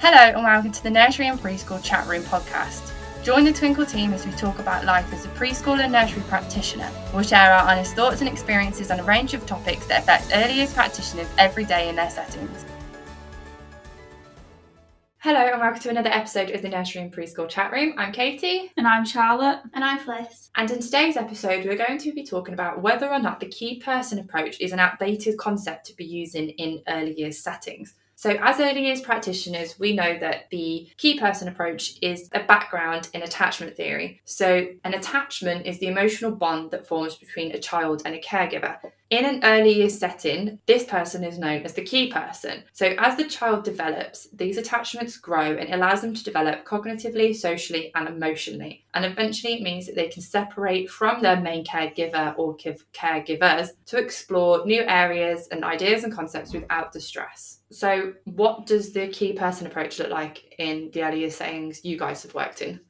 Hello, and welcome to the Nursery and Preschool Chat Room podcast. Join the Twinkl team as we talk about life as a preschool and nursery practitioner. We'll share our honest thoughts and experiences on a range of topics that affect early years practitioners every day in their settings. Hello, and welcome to another episode of the Nursery and Preschool Chat Room. I'm Katie. And I'm Charlotte. And I'm Fliss. And in today's episode, we're going to be talking about whether or not the key person approach is an outdated concept to be using in early years settings. So, as early years practitioners, we know that the key person approach is a background in attachment theory. So, an attachment is the emotional bond that forms between a child and a caregiver. In an early years setting, this person is known as the key person. So, as the child develops, these attachments grow and it allows them to develop cognitively, socially, and emotionally. And eventually, it means that they can separate from their main caregiver or caregivers to explore new areas and ideas and concepts without distress. So, what does the key person approach look like in the early years settings you guys have worked in?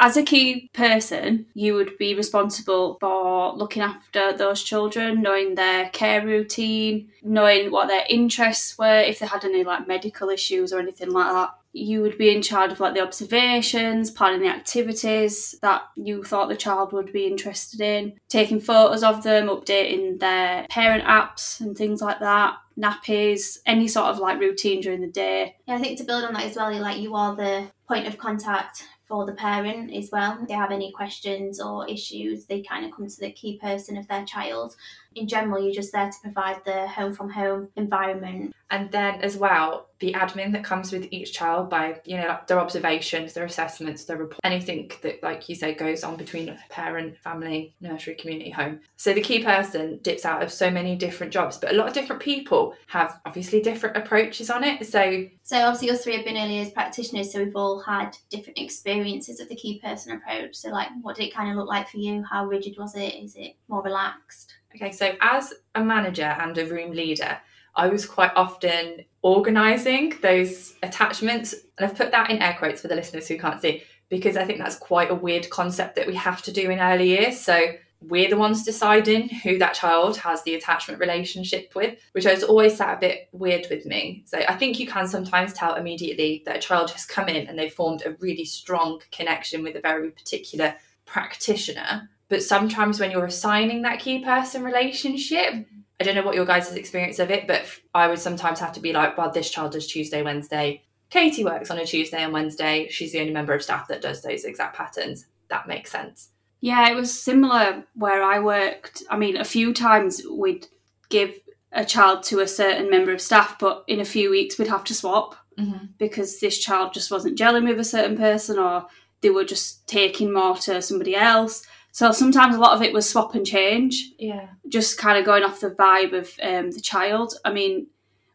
As a key person, you would be responsible for looking after those children, knowing their care routine, knowing what their interests were, if they had any like medical issues or anything like that. You would be in charge of like the observations, planning the activities that you thought the child would be interested in, taking photos of them, updating their parent apps and things like that nappies, any sort of like routine during the day. Yeah, I think to build on that as well, like you are the point of contact for the parent as well. If they have any questions or issues, they kind of come to the key person of their child. In general, you're just there to provide the home from home environment. And then as well, the admin that comes with each child by, you know, their observations, their assessments, their report, anything that, like you say, goes on between parent, family, nursery, community, home. So the key person dips out of so many different jobs, but a lot of different people have obviously different approaches on it. So, so obviously, us three have been early years practitioners, so we've all had different experiences of the key person approach. So, like, what did it kind of look like for you? How rigid was it? Is it more relaxed? Okay, so as a manager and a room leader, I was quite often organising those attachments, and I've put that in air quotes for the listeners who can't see because I think that's quite a weird concept that we have to do in early years. So we're the ones deciding who that child has the attachment relationship with, which has always sat a bit weird with me. So I think you can sometimes tell immediately that a child has come in and they've formed a really strong connection with a very particular practitioner. But sometimes when you're assigning that key person relationship, I don't know what your guys' experience of it, but I would sometimes have to be like, well, this child does Tuesday, Wednesday. Katie works on a Tuesday and Wednesday. She's the only member of staff that does those exact patterns. That makes sense. Yeah, it was similar where I worked. I mean, a few times we'd give a child to a certain member of staff, but in a few weeks we'd have to swap mm-hmm. because this child just wasn't gelling with a certain person or they were just taking more to somebody else. So sometimes a lot of it was swap and change. Yeah. Just kind of going off the vibe of um, the child. I mean,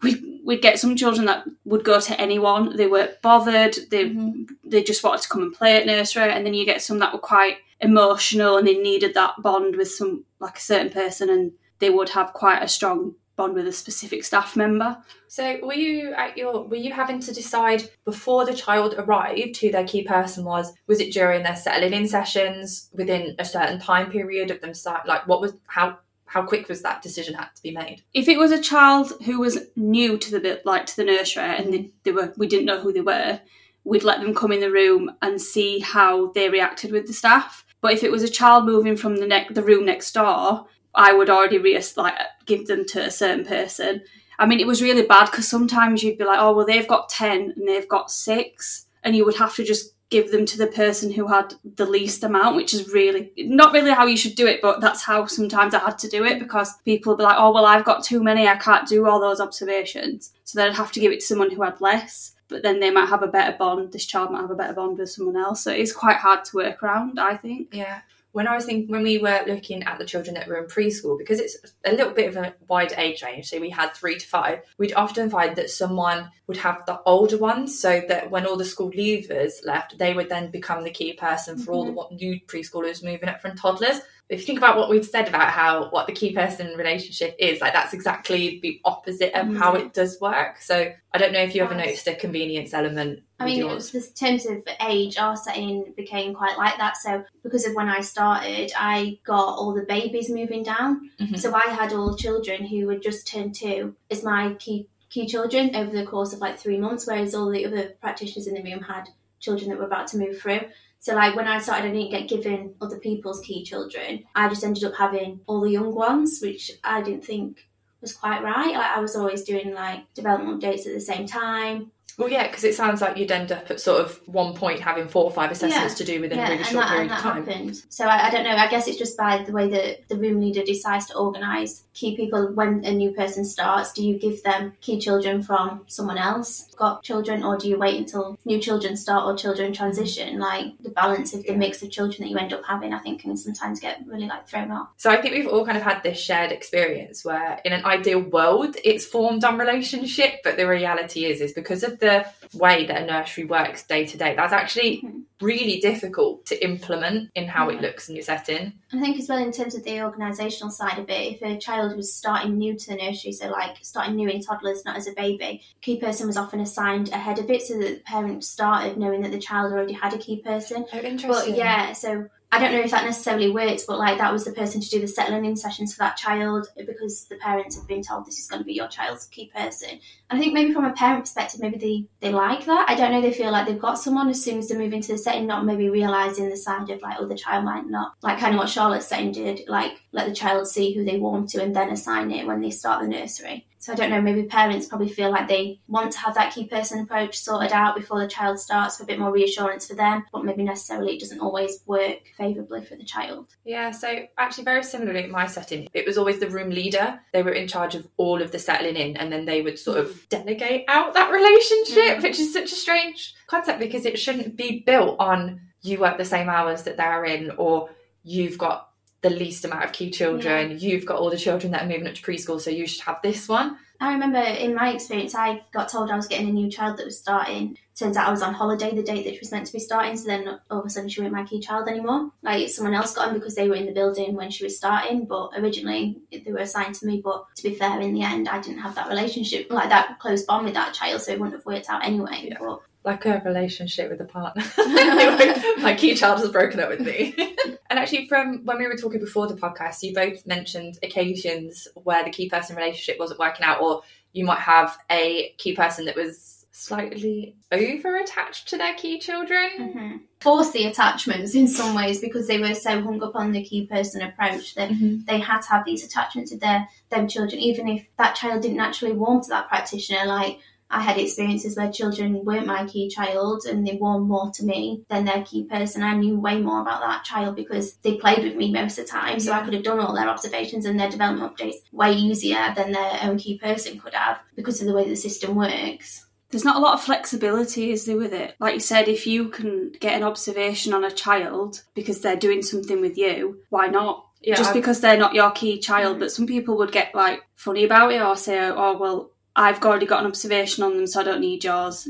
we we'd get some children that would go to anyone. They weren't bothered. They mm-hmm. they just wanted to come and play at nursery. And then you get some that were quite emotional and they needed that bond with some like a certain person, and they would have quite a strong bond with a specific staff member. So were you at your were you having to decide before the child arrived who their key person was? Was it during their settling in sessions within a certain time period of them start like what was how how quick was that decision had to be made? If it was a child who was new to the bit like to the nursery and they, they were we didn't know who they were, we'd let them come in the room and see how they reacted with the staff. But if it was a child moving from the ne- the room next door, I would already re- like give them to a certain person. I mean, it was really bad because sometimes you'd be like, oh well, they've got ten and they've got six, and you would have to just give them to the person who had the least amount, which is really not really how you should do it, but that's how sometimes I had to do it because people would be like, oh, well, I've got too many, I can't do all those observations. So then I'd have to give it to someone who had less, but then they might have a better bond. This child might have a better bond with someone else. So it's quite hard to work around, I think. Yeah when I was thinking, when we were looking at the children that were in preschool, because it's a little bit of a wide age range, so we had three to five, we'd often find that someone would have the older ones, so that when all the school leavers left, they would then become the key person for mm-hmm. all the new preschoolers moving up from toddlers if you think about what we've said about how what the key person relationship is, like that's exactly the opposite of mm-hmm. how it does work. So I don't know if you ever noticed a convenience element. I mean, yours. in terms of age, our setting became quite like that. So because of when I started, I got all the babies moving down. Mm-hmm. So I had all children who would just turn two as my key key children over the course of like three months, whereas all the other practitioners in the room had children that were about to move through. So like when I started, I didn't get given other people's key children. I just ended up having all the young ones, which I didn't think was quite right. Like I was always doing like development updates at the same time. Well, yeah, because it sounds like you'd end up at sort of one point having four or five assessments Yeah. to do within yeah, a really short that, period and of time. happened. So I, I don't know. I guess it's just by the way that the room leader decides to organise key people when a new person starts. Do you give them key children from someone else got children, or do you wait until new children start or children transition? Like the balance of the Yeah. mix of children that you end up having, I think, can sometimes get really like thrown off. So I think we've all kind of had this shared experience where in an ideal world it's formed on relationship, but the reality is is because of the way that a nursery works day to day, that's actually Mhm. really difficult to implement in how it looks in your setting. I think as well in terms of the organisational side of it, if a child was starting new to the nursery, so like starting new in toddlers, not as a baby, key person was often assigned ahead of it so that the parent started knowing that the child already had a key person. Oh, interesting. But yeah, so I don't know if that necessarily works, but like that was the person to do the settling in sessions for that child because the parents have been told this is going to be your child's key person. And I think maybe from a parent perspective, maybe they, they like that. I don't know, they feel like they've got someone as soon as they move into the setting, not maybe realising the side of like, oh, the child might not, like kind of what Charlotte's saying did, like let the child see who they want to and then assign it when they start the nursery. So I don't know, maybe parents probably feel like they want to have that key person approach sorted out before the child starts for a bit more reassurance for them, but maybe necessarily it doesn't always work favourably for the child. Yeah, so actually, very similarly in my setting, it was always the room leader. They were in charge of all of the settling in, and then they would sort of delegate out that relationship, Mm. which is such a strange concept because it shouldn't be built on you work the same hours that they're in, or you've got the least amount of key children, you've got all the children that are moving up to preschool, so you should have this one. I remember in my experience, I got told I was getting a new child that was starting. Turns out I was on holiday the date that she was meant to be starting, so then all of a sudden she wasn't my key child anymore. Like someone else got him because they were in the building when she was starting, but originally they were assigned to me. But to be fair, in the end, I didn't have that relationship, like that close bond with that child, so it wouldn't have worked out anyway. Yeah. But like a relationship with a partner. Anyway, my key child has broken up with me. and actually, from when we were talking before the podcast, you both mentioned occasions where the key person relationship wasn't working out, or you might have a key person that was slightly over attached to their key children. hmm force the attachments in some ways because they were so hung up on the key person approach that they had to have these attachments with their them children, even if that child didn't naturally warm to that practitioner. Like I had experiences where children weren't my key child and they were more to me than their key person. I knew way more about that child because they played with me most of the time, so I could have done all their observations and their development updates way easier than their own key person could have because of the way the system works. There's not a lot of flexibility, is there, with it? Like you said, if you can get an observation on a child because they're doing something with you, why not? Yeah, Just I've- because they're not your key child, Mm. but some people would get like funny about it or say, oh, well, I've already got an observation on them, so I don't need yours.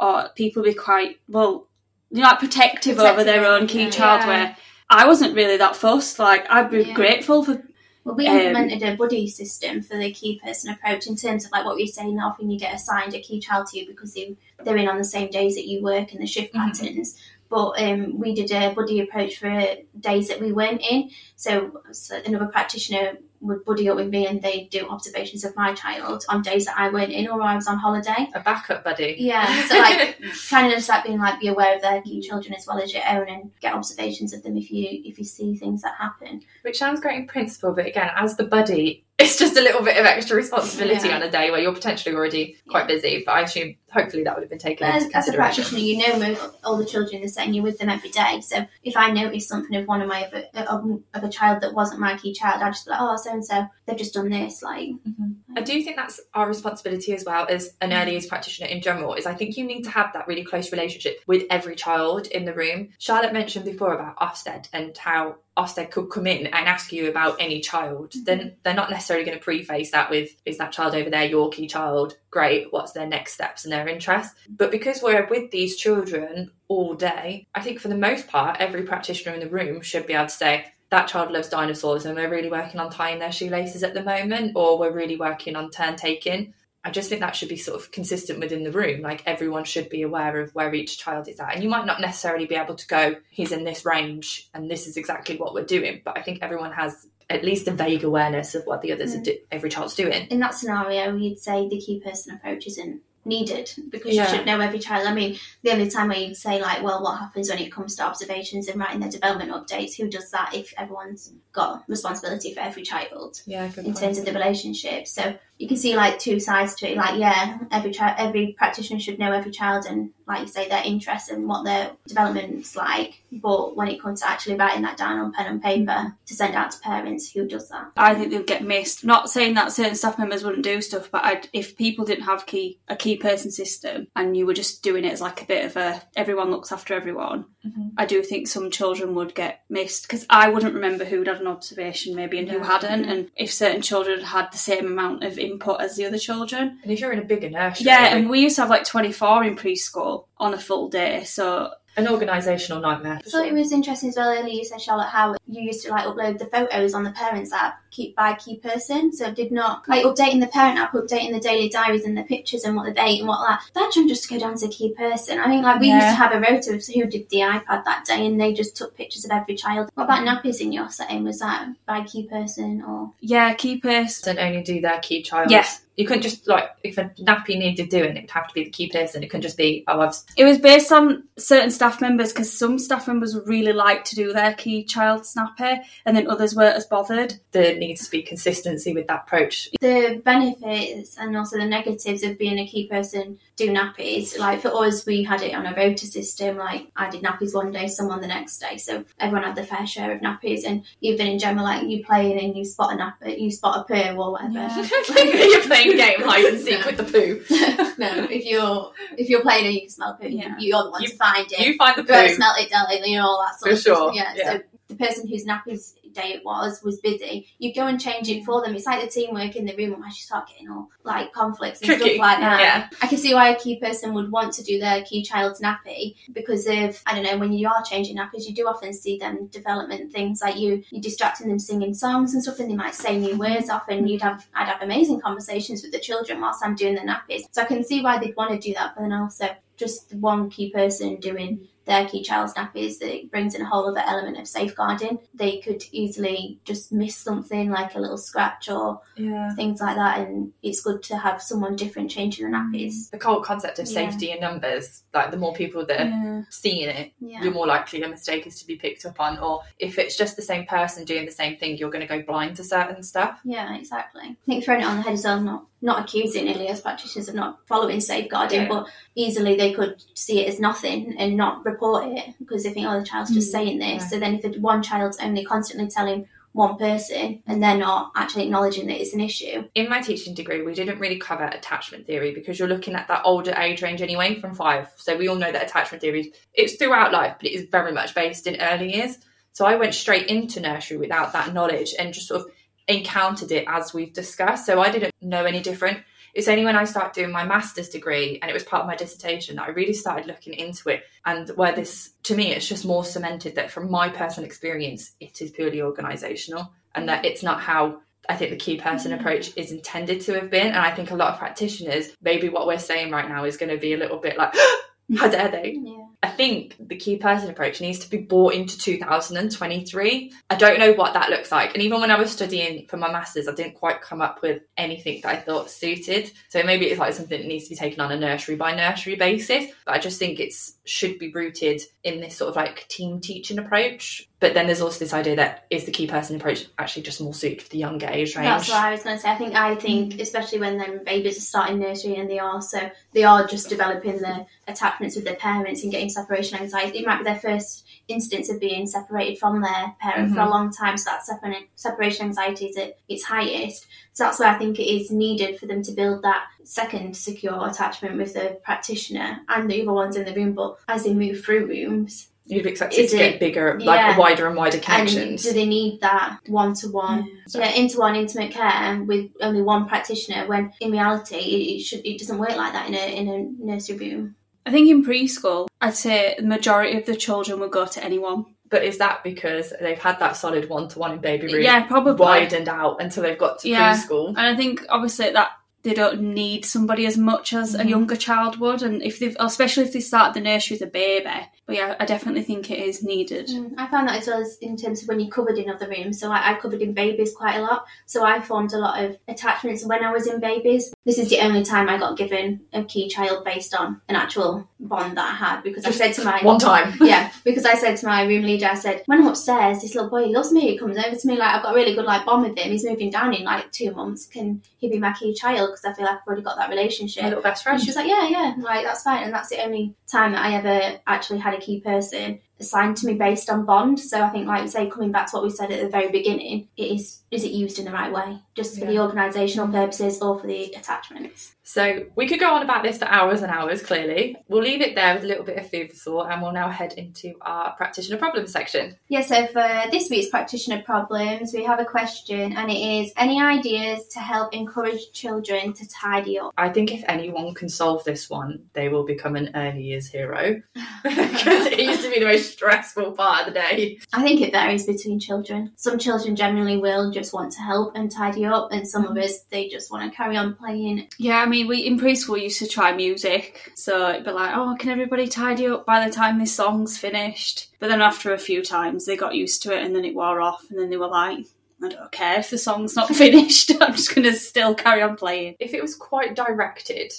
Or people be quite, well, you know, like protective, over their own key yeah. child, Yeah. where I wasn't really that fussed. Like, I'd be Yeah. grateful for Well, we Um, implemented a buddy system for the key person approach in terms of like what you're saying. Often you get assigned a key child to you because they, they're in on the same days that you work and the shift Mhm. patterns. But um, we did a buddy approach for days that we weren't in. So, so another practitioner would buddy up with me and they do observations of my child on days that I weren't in or I was on holiday. a backup buddy. Yeah, so like kind of just like being like be aware of their key children as well as your own and get observations of them if you if you see things that happen. Which sounds great in principle, but again, as the buddy, it's just a little bit of extra responsibility Yeah. on a day where you're potentially already quite busy. But I assume hopefully that would have been taken But as, into as a consideration. practitioner, you know all the children in the setting. You're with them every day. So if I notice something of one of my of, of, of a child that wasn't my key child, I'd just be like, oh, so and so, they've just done this. Mm-hmm. Like, I do think that's our responsibility as well as an mm-hmm. early years practitioner in general. Is I think you need to have that really close relationship with every child in the room. Charlotte mentioned before about Ofsted and how Ofsted could come in and ask you about any child. Mm-hmm. Then they're not necessarily going to preface that with is that child over there your key child? Great. What's their next steps and their interests? But because we're with these children all day, I think for the most part, every practitioner in the room should be able to say, that child loves dinosaurs and we're really working on tying their shoelaces at the moment, or we're really working on turn taking. I just think that should be sort of consistent within the room. Like everyone should be aware of where each child is at. And you might not necessarily be able to go, he's in this range and this is exactly what we're doing. But I think everyone has at least a vague awareness of what the others are mm. do- every child's doing. In that scenario, you'd say the key person approach isn't needed because Yeah. you should know every child. I mean, the only time where you'd say like, well, what happens when it comes to observations and writing their development updates? Who does that if everyone's got responsibility for every child? Yeah, in terms of the relationship. So you can see like two sides to it. Like yeah, every child, every practitioner should know every child and like you say their interests and what their development's like. But when it comes to actually writing that down on pen and paper to send out to parents, who does that? I think they'll get missed. Not saying that certain staff members wouldn't do stuff, but I'd, if people didn't have key a key person system and you were just doing it as like a bit of a everyone looks after everyone, mm-hmm. I do think some children would get missed because I wouldn't remember who'd had an observation maybe and who hadn't, and if certain children had the same amount of input as the other children. And if you're in a bigger nursery, Yeah, and we used to have like twenty four in preschool on a full day, so an organisational nightmare. I thought it was interesting as well earlier you said Charlotte how you used to like upload the photos on the parents app keep by key person so did not like updating the parent app updating the daily diaries and the pictures and what they've ate and what that that shouldn't just go down to key person I think like we used to have a rota of who did the iPad that day and they just took pictures of every child what about nappies in your setting was that by key person or yeah, key person. Don't only do their key child. Yeah. You couldn't just like if a nappy needed doing, it'd have to be the key person. It couldn't just be oh I've It was based on certain staff members because some staff members really liked to do their key child snapper, and then others weren't as bothered. there needs to be consistency with that approach. the benefits and also the negatives of being a key person do nappies. Like for us, we had it on a rota system. Like I did nappies one day, someone the next day, so everyone had their fair share of nappies. And even in general, like you playing and you spot a nappy, you spot a poo or whatever. you're playing game hide and seek with the poo. no, if you're if you're playing and you can smell poo, Yeah. you're the one You- to find it. You find the Go poo. smell it, darling, you know all that sort For of stuff. sure, Yeah, yeah. So the person whose nappies day it was was busy. You go and change it for them. It's like the teamwork in the room once you start getting all like conflicts and Tricky, stuff like that. yeah. I can see why a key person would want to do their key child's nappy because of I don't know when you are changing nappies, you do often see them development things like you you distracting them singing songs and stuff, and they might say new words off, and you'd have I'd have amazing conversations with the children whilst I'm doing the nappies. So I can see why they'd want to do that, but then also just one key person doing their key child's nappies that it brings in a whole other element of safeguarding. They could easily just miss something like a little scratch or Yeah. things like that, and it's good to have someone different changing the mm. nappies. The whole concept of Yeah. safety in numbers, like the more people that are Yeah. seeing it, you're more likely a mistake is to be picked up on. Or if it's just the same person doing the same thing, you're going to go blind to certain stuff. Yeah, exactly. I think throwing it on the head is well not not accusing early years practitioners of not following safeguarding, Yeah. but easily they could see it as nothing and not report it because they think, oh, the child's just Mm, saying this. So then if one child's only constantly telling one person and they're not actually acknowledging that it's an issue, In my teaching degree, we didn't really cover attachment theory because you're looking at that older age range anyway, from five. So we all know that attachment theory it's throughout life, but it is very much based in early years. So I went straight into nursery without that knowledge and just sort of encountered it as we've discussed. So I didn't know any different. It's only when I started doing my master's degree and it was part of my dissertation that I really started looking into it. And where this, to me, it's just more cemented that from my personal experience, it is purely organisational and that it's not how I think the key person mm. approach is intended to have been. And I think a lot of practitioners, maybe what we're saying right now is going to be a little bit like, how dare they? yeah. I think the key person approach needs to be brought into 2023. I don't know what that looks like. And even when I was studying for my masters, I didn't quite come up with anything that I thought suited. So maybe it's like something that needs to be taken on a nursery by nursery basis. But I just think it should be rooted in this sort of like team teaching approach. But then there's also this idea that is the key person approach actually just more suited for the younger age range? That's what I was going to say. I think I think especially when then babies are starting nursery and they are so they are just developing the attachments with their parents and getting separation anxiety. It might be their first instance of being separated from their parent for a mm-hmm. long time, so that separa- separation anxiety is at its highest. So that's why I think it is needed for them to build that second secure attachment with the practitioner and the other ones in the room. But as they move through rooms, You'd expect it Is to it- get bigger, like wider and wider and connections. do they need that one to one? Yeah, into one intimate care with only one practitioner. When in reality, it, it should it doesn't work like that in a in a nursery room. I think in preschool, I'd say the majority of the children would go to anyone. But is that because they've had that solid one to one in baby room? Yeah, probably. widened out until they've got to Yeah. preschool. And I think obviously that they don't need somebody as much as a Mhm. younger child would, and if they've, especially if they start the nursery as a baby. But yeah, I definitely think it is needed. Mm, I found that as well as in terms of when you covered in other rooms. So I, I covered in babies quite a lot. So I formed a lot of attachments when I was in babies. This is the only time I got given a key child based on an actual bond that I had because I said to my One time. yeah, because I said to my room leader, I said, when I'm upstairs, this little boy loves me. He comes over to me like I've got a really good like bond with him. He's moving down in like two months. Can he be my key child? Because I feel like I've already got that relationship. My little best And friend. she was like, yeah, yeah, like that's fine. And that's the only time that I ever actually had a key person assigned to me based on bond. So I think, like you say, coming back to what we said at the very beginning, it is is it used in the right way, just for the organisational purposes or for the attachments? So we could go on about this for hours and hours, clearly. We'll leave it there with a little bit of food for thought and we'll now head into our practitioner problems section. Yeah, so for this week's practitioner problems, we have a question, and it is any ideas to help encourage children to tidy up? I think if anyone can solve this one, they will become an early years hero. Because it used to be the most stressful part of the day. I think it varies between children. Some children generally will just want to help and tidy up, and some of mm. us they just want to carry on playing. Yeah, I mean, we in preschool used to try music, so it'd be like, oh, can everybody tidy up by the time this song's finished? But then after a few times, they got used to it, and then it wore off, and then they were like, I don't care if the song's not finished. I'm just gonna still carry on playing. If it was quite directed,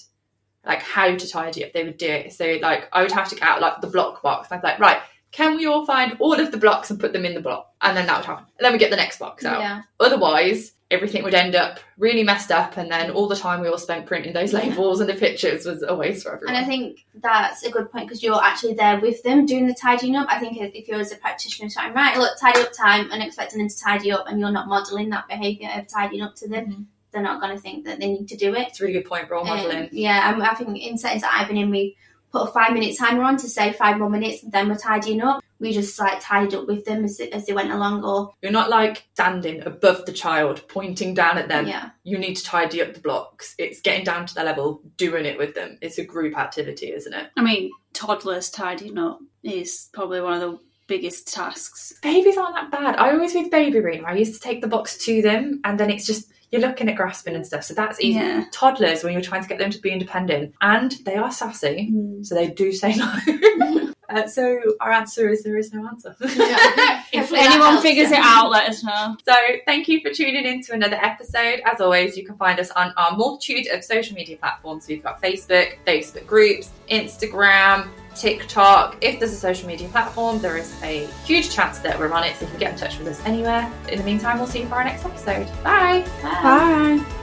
like how to tidy up, they would do it. So like I would have to get out like the block box. I'd be like, right, can we all find all of the blocks and put them in the block? And then that would happen. And then we get the next box out. Yeah, Otherwise, everything would end up really messed up, and then all the time we all spent printing those labels and the pictures was a waste for everyone. and I think that's a good point because you're actually there with them doing the tidying up. I think if you're as a practitioner saying, right, look, tidy up time, and expecting them to tidy up, and you're not modelling that behaviour of tidying up to them, Mhm. they're not going to think that they need to do it. it's a really good point, role Um, modelling. yeah, I'm, I think in settings that I've been in, we put a five minute timer on to say five more minutes, and then we're tidying up. We just like tidied up with them as, as they went along, or You're not like standing above the child, pointing down at them. yeah, You need to tidy up the blocks. It's getting down to their level, doing it with them. It's a group activity, isn't it? I mean, toddlers tidying up is probably one of the biggest tasks. Babies aren't that bad. I always with baby room, I used to take the box to them, and then it's just you're looking at grasping and stuff. So that's easy. Yeah. Toddlers, when you're trying to get them to be independent, and they are sassy, so they do say no. uh, so our answer is there is no answer. If Hopefully anyone helps, figures yeah. it out, let us know. So, thank you for tuning in to another episode. As always, you can find us on our multitude of social media platforms. We've got Facebook, Facebook groups, Instagram, TikTok. If there's a social media platform, there is a huge chance that we're on it, so you can get in touch with us anywhere. In the meantime, we'll see you for our next episode. Bye. Bye. Bye.